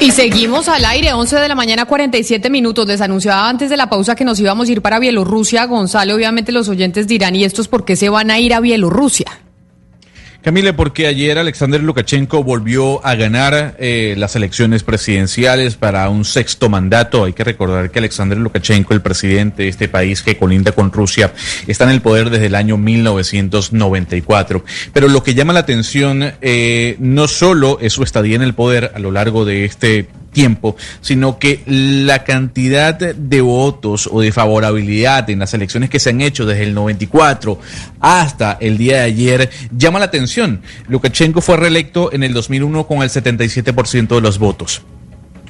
Y seguimos al aire, 11 de la mañana, 47 minutos. Les anunciaba antes de la pausa que nos íbamos a ir para Bielorrusia. Gonzalo, obviamente los oyentes dirán, ¿y estos por qué se van a ir a Bielorrusia? Camila, porque ayer Alexander Lukashenko volvió a ganar eh, las elecciones presidenciales para un sexto mandato. Hay que recordar que Alexander Lukashenko, el presidente de este país que colinda con Rusia, está en el poder desde el año 1994. Pero lo que llama la atención eh, no solo es su estadía en el poder a lo largo de este tiempo, sino que la cantidad de votos o de favorabilidad en las elecciones que se han hecho desde el 94 hasta el día de ayer llama la atención. Lukashenko fue reelecto en el 2001 con el 77% de los votos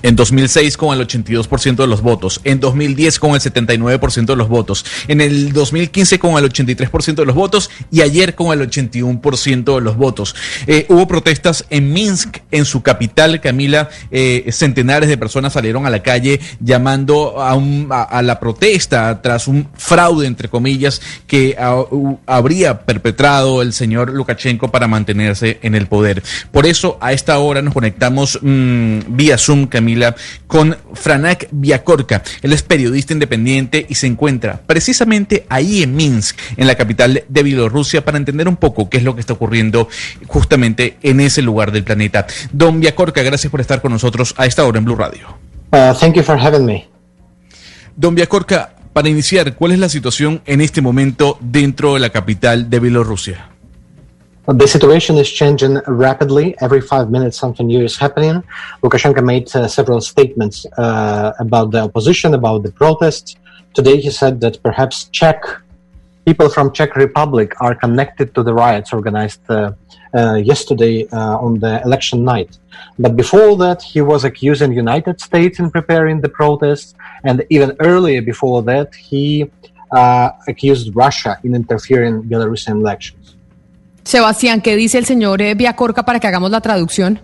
en 2006 con el 82% de los votos, en 2010 con el 79% de los votos, en el 2015 con el 83% de los votos y ayer con el 81% de los votos. Eh, hubo protestas en Minsk, en su capital, Camila, eh, centenares de personas salieron a la calle llamando a, un, a, la protesta tras un fraude, entre comillas, que habría perpetrado el señor Lukashenko para mantenerse en el poder. Por eso, a esta hora nos conectamos mmm, vía Zoom, Camila con Franak Viacorca. Él es periodista independiente y se encuentra precisamente ahí en Minsk, en la capital de Bielorrusia, para entender un poco qué es lo que está ocurriendo justamente en ese lugar del planeta. Don Viacorca, gracias por estar con nosotros a esta hora en Blue Radio. Uh, thank you for having me. Don Viacorca, para iniciar, ¿cuál es la situación en este momento dentro de la capital de Bielorrusia? The situation is changing rapidly. Every five minutes, something new is happening. Lukashenko made uh, several statements uh, about the opposition, about the protests. Today, he said that perhaps Czech people from Czech Republic are connected to the riots organized uh, uh yesterday uh, on the election night. But before that, he was accusing United States in preparing the protests, and even earlier before that, he uh, accused Russia in interfering in Belarusian elections. Sebastián, ¿qué dice el señor eh, Viacorca para que hagamos la traducción?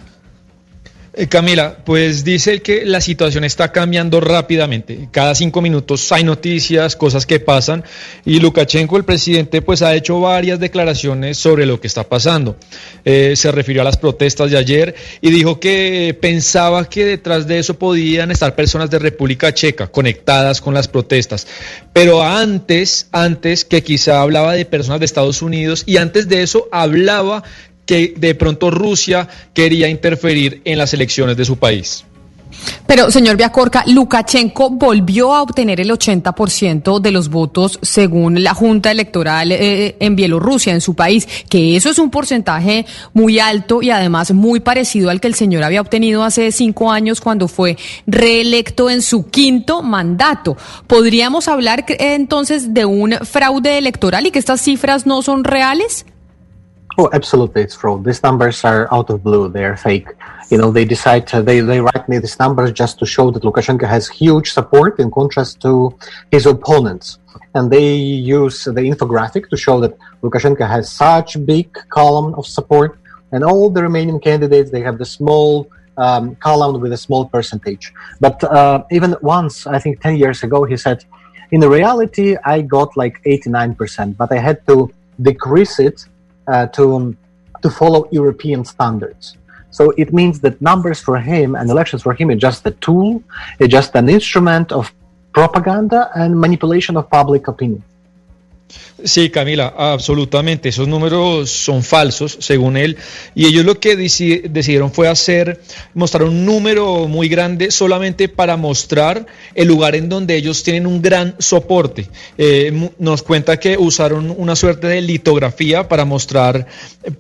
Eh, Camila, pues dice que la situación está cambiando rápidamente. Cada cinco minutos hay noticias, cosas que pasan, y Lukashenko, el presidente, pues ha hecho varias declaraciones sobre lo que está pasando. Eh, se refirió a las protestas de ayer y dijo que pensaba que detrás de eso podían estar personas de República Checa conectadas con las protestas. Pero antes, antes que quizá hablaba de personas de Estados Unidos y antes de eso hablaba que de pronto Rusia quería interferir en las elecciones de su país. Pero, señor Viacorca, Lukashenko volvió a obtener el 80% de los votos según la Junta Electoral eh, en Bielorrusia, en su país, que eso es un porcentaje muy alto y además muy parecido al que el señor había obtenido hace cinco años cuando fue reelecto en su quinto mandato. ¿Podríamos hablar entonces de un fraude electoral y que estas cifras no son reales? Oh, absolutely, it's fraud. These numbers are out of blue. They are fake. You know, they decide they they write me these numbers just to show that Lukashenko has huge support in contrast to his opponents, and they use the infographic to show that Lukashenko has such big column of support, and all the remaining candidates they have the small um, column with a small percentage. But uh, even once, I think ten years ago, he said, "In reality, I got like 89%, but I had to decrease it." Uh, to to follow European standards. So it means that numbers for him and elections for him is just a tool, it's just an instrument of propaganda and manipulation of public opinion. Sí, Camila, absolutamente. Esos números son falsos, según él. Y ellos lo que decidieron fue hacer, mostrar un número muy grande solamente para mostrar el lugar en donde ellos tienen un gran soporte. Eh, nos cuenta que usaron una suerte de litografía para mostrar,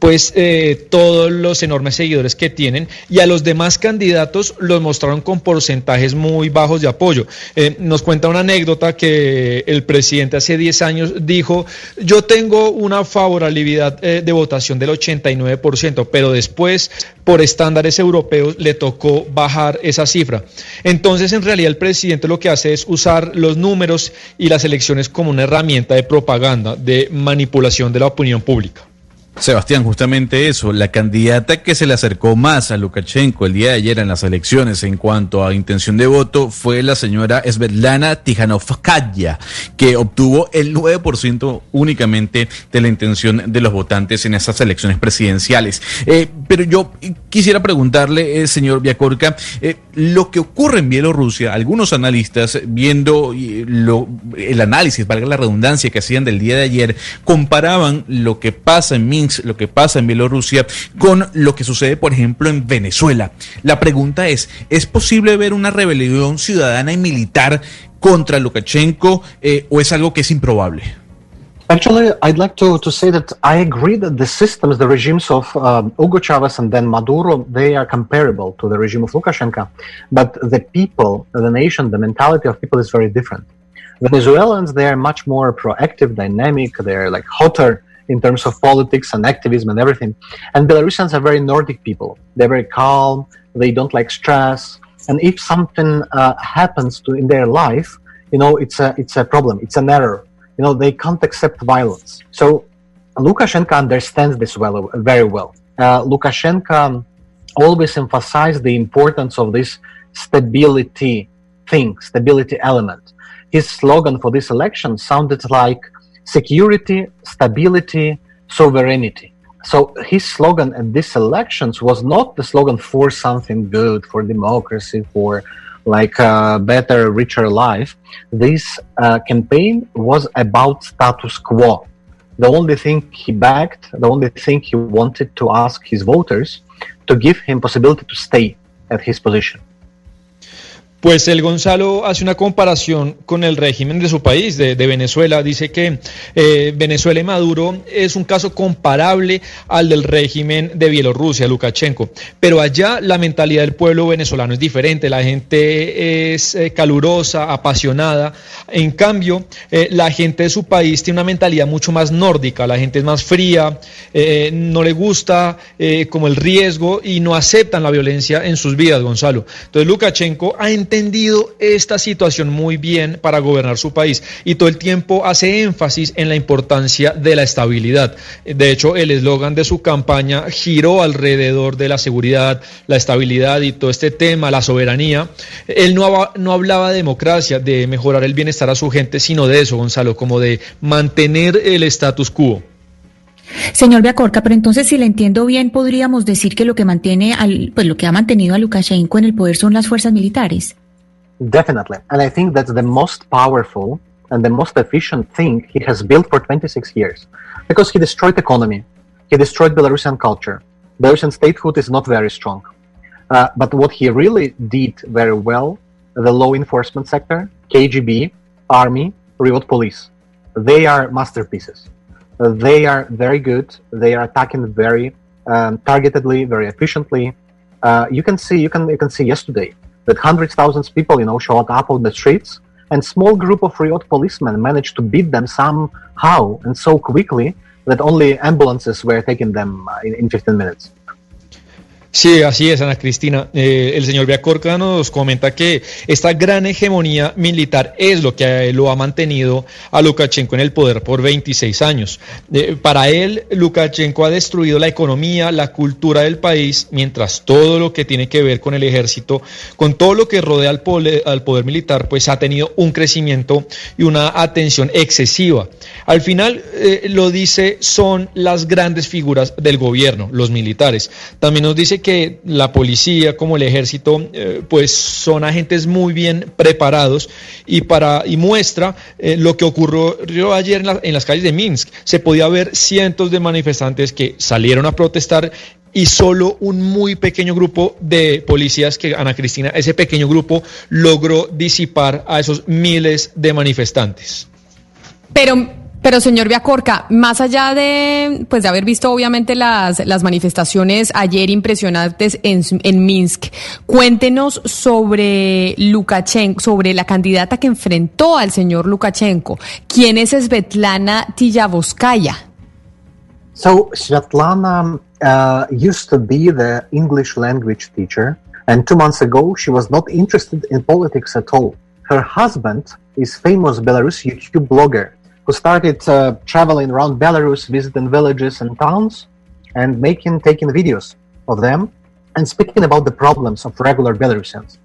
pues, eh, todos los enormes seguidores que tienen. Y a los demás candidatos los mostraron con porcentajes muy bajos de apoyo. Eh, nos cuenta una anécdota que el presidente hace 10 años dijo dijo, yo tengo una favorabilidad eh, de votación del 89%, pero después, por estándares europeos, le tocó bajar esa cifra. Entonces, en realidad, el presidente lo que hace es usar los números y las elecciones como una herramienta de propaganda, de manipulación de la opinión pública. Sebastián, justamente eso, la candidata que se le acercó más a Lukashenko el día de ayer en las elecciones en cuanto a intención de voto fue la señora Svetlana Tijanovskaya, que obtuvo el 9% únicamente de la intención de los votantes en esas elecciones presidenciales. Eh, pero yo quisiera preguntarle, eh, señor Viacorca, eh, lo que ocurre en Bielorrusia, algunos analistas viendo el análisis, valga la redundancia, que hacían del día de ayer, comparaban lo que pasa en Minsk lo que pasa en Bielorrusia, con lo que sucede, por ejemplo, en Venezuela. La pregunta es, ¿es posible ver una rebelión ciudadana y militar contra Lukashenko eh, o es algo que es improbable? Actually, I'd like to, to say that I agree that the systems, the regimes of um, Hugo Chavez and then Maduro, they are comparable to the regime of Lukashenko. But the people, the nation, the mentality of people is very different. Venezuelans, they are much more proactive, dynamic, they're like hotter in terms of politics and activism and everything. And Belarusians are very Nordic people. They're very calm. They don't like stress. And if something uh, happens to in their life, you know, it's a it's a problem. It's an error. You know, they can't accept violence. So Lukashenko understands this well, very well. Uh, Lukashenko always emphasized the importance of this stability thing, stability element. His slogan for this election sounded like security, stability, sovereignty. So his slogan at these elections was not the slogan for something good, for democracy, for like a better, richer life. This uh, campaign was about status quo. The only thing he backed, the only thing he wanted to ask his voters to give him possibility to stay at his position. Pues el Gonzalo hace una comparación con el régimen de su país, de, Venezuela. Dice que eh, Venezuela y Maduro es un caso comparable al del régimen de Bielorrusia, Lukashenko. Pero allá la mentalidad del pueblo venezolano es diferente. La gente es eh, calurosa, apasionada. En cambio, eh, la gente de su país tiene una mentalidad mucho más nórdica. La gente es más fría, no le gusta como el riesgo y no aceptan la violencia en sus vidas, Gonzalo. Entonces, Lukashenko ha entendido esta situación muy bien para gobernar su país y todo el tiempo hace énfasis en la importancia de la estabilidad. De hecho, el eslogan de su campaña giró alrededor de la seguridad, la estabilidad y todo este tema, la soberanía. Él no, no hablaba de democracia, de mejorar el bienestar a su gente, sino de eso, Gonzalo, como de mantener el status quo. Señor Beacorca, pero entonces si le entiendo bien, podríamos decir que lo que mantiene al, pues lo que ha mantenido a Lukashenko en el poder son las fuerzas militares. Definitely. And I think that's the most powerful and the most efficient thing he has built for 26 years. Because he destroyed the economy. He destroyed Belarusian culture. Belarusian statehood is not very strong. Uh, but what he really did very well, the law enforcement sector, KGB, army, reward police, they are masterpieces. They are very good. They are attacking very um, targetedly, very efficiently. Uh, you can see, you can, you can see yesterday that hundreds thousands people, you know, showed up on the streets, and small group of riot policemen managed to beat them somehow and so quickly that only ambulances were taking them uh, in, in 15 minutes. Sí, así es, Ana Cristina. Eh, el señor Viacorca nos comenta que esta gran hegemonía militar es lo que lo ha mantenido a Lukashenko en el poder por 26 años. Eh, para él, Lukashenko ha destruido la economía, la cultura del país, mientras todo lo que tiene que ver con el ejército, con todo lo que rodea al poder, poder militar, pues ha tenido un crecimiento y una atención excesiva. Al final, eh, lo dice, son las grandes figuras del gobierno, los militares. También nos dice que la policía como el ejército eh, pues son agentes muy bien preparados y para y muestra eh, lo que ocurrió ayer en, en las calles de Minsk. Se podía ver cientos de manifestantes que salieron a protestar y solo un muy pequeño grupo de policías que Ana Cristina, ese pequeño grupo logró disipar a esos miles de manifestantes. Pero Pero señor Viacorca, más allá de, pues, de haber visto obviamente las, las manifestaciones ayer impresionantes en, en Minsk, cuéntenos sobre Lukashenko, sobre la candidata que enfrentó al señor Lukashenko. ¿Quién es Svetlana Tiyavoskaya? So Svetlana uh, used to be the English language teacher, and two months ago she was not interested in politics at all. Her husband is famous Belarus YouTube blogger who started uh, traveling around Belarus, visiting villages and towns, and making taking videos of them and speaking about the problems of regular Belarusians.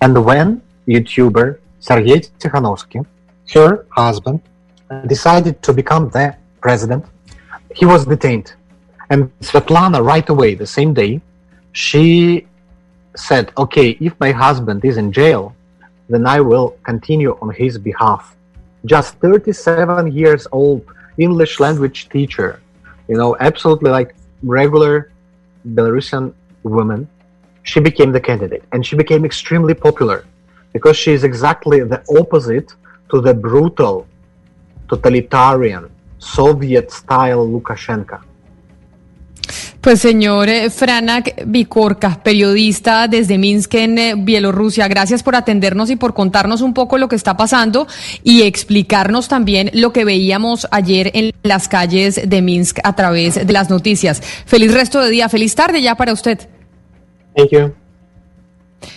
And when YouTuber Sergei Tikhanovsky, her husband, decided to become the president, he was detained. And Svetlana, right away, the same day, she said, Okay, if my husband is in jail, then I will continue on his behalf just 37 years old English language teacher, you know, absolutely like regular Belarusian woman, she became the candidate and she became extremely popular because she is exactly the opposite to the brutal, totalitarian, Soviet style Lukashenko. Pues señor eh, Franak Vikorka, periodista desde Minsk en eh, Bielorrusia, gracias por atendernos y por contarnos un poco lo que está pasando y explicarnos también lo que veíamos ayer en las calles de Minsk a través de las noticias. Feliz resto de día, feliz tarde ya para usted. Thank you.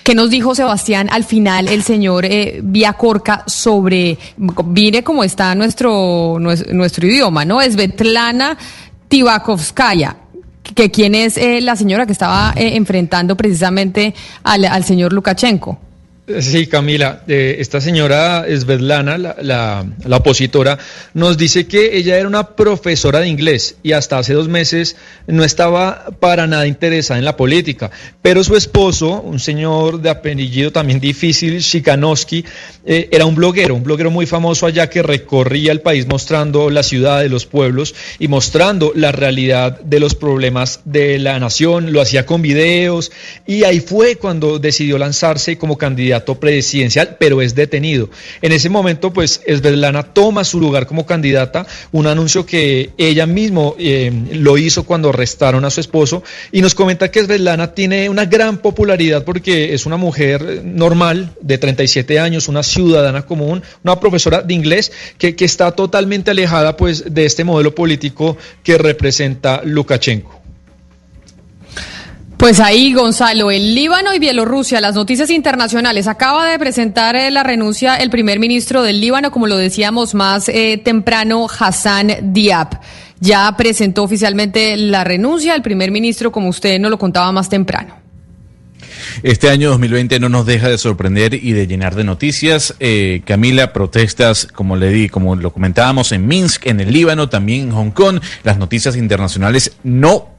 ¿Qué nos dijo Sebastián al final el señor eh, Viacorca sobre, mire cómo está nuestro, nuestro, nuestro idioma, ¿no? Es Svetlana Tibakovskaya que quién es eh, la señora que estaba eh, enfrentando precisamente al, al señor Lukashenko. Sí, Camila, eh, esta señora Svetlana, la, la, opositora, nos dice que ella era una profesora de inglés y hasta hace dos meses no estaba para nada interesada en la política, pero su esposo, un señor de apellido también difícil, Shikanowski, eh, era un bloguero, un bloguero muy famoso allá que recorría el país mostrando la ciudad de los pueblos y mostrando la realidad de los problemas de la nación, lo hacía con videos y ahí fue cuando decidió lanzarse como candidato presidencial, pero es detenido. En ese momento, pues, Svetlana toma su lugar como candidata, un anuncio que ella mismo eh, lo hizo cuando arrestaron a su esposo, y nos comenta que Svetlana tiene una gran popularidad porque es una mujer normal, de 37 años, una ciudadana común, una profesora de inglés que, que está totalmente alejada, pues, de este modelo político que representa Lukashenko. Pues ahí, Gonzalo, el Líbano y Bielorrusia, las noticias internacionales. Acaba de presentar eh, la renuncia el primer ministro del Líbano, como lo decíamos más eh, temprano, Hassan Diab. Ya presentó oficialmente la renuncia el primer ministro, como usted nos lo contaba más temprano. Este año 2020 no nos deja de sorprender y de llenar de noticias. Eh, Camila, protestas, como le di, como lo comentábamos en Minsk, en el Líbano, también en Hong Kong. Las noticias internacionales no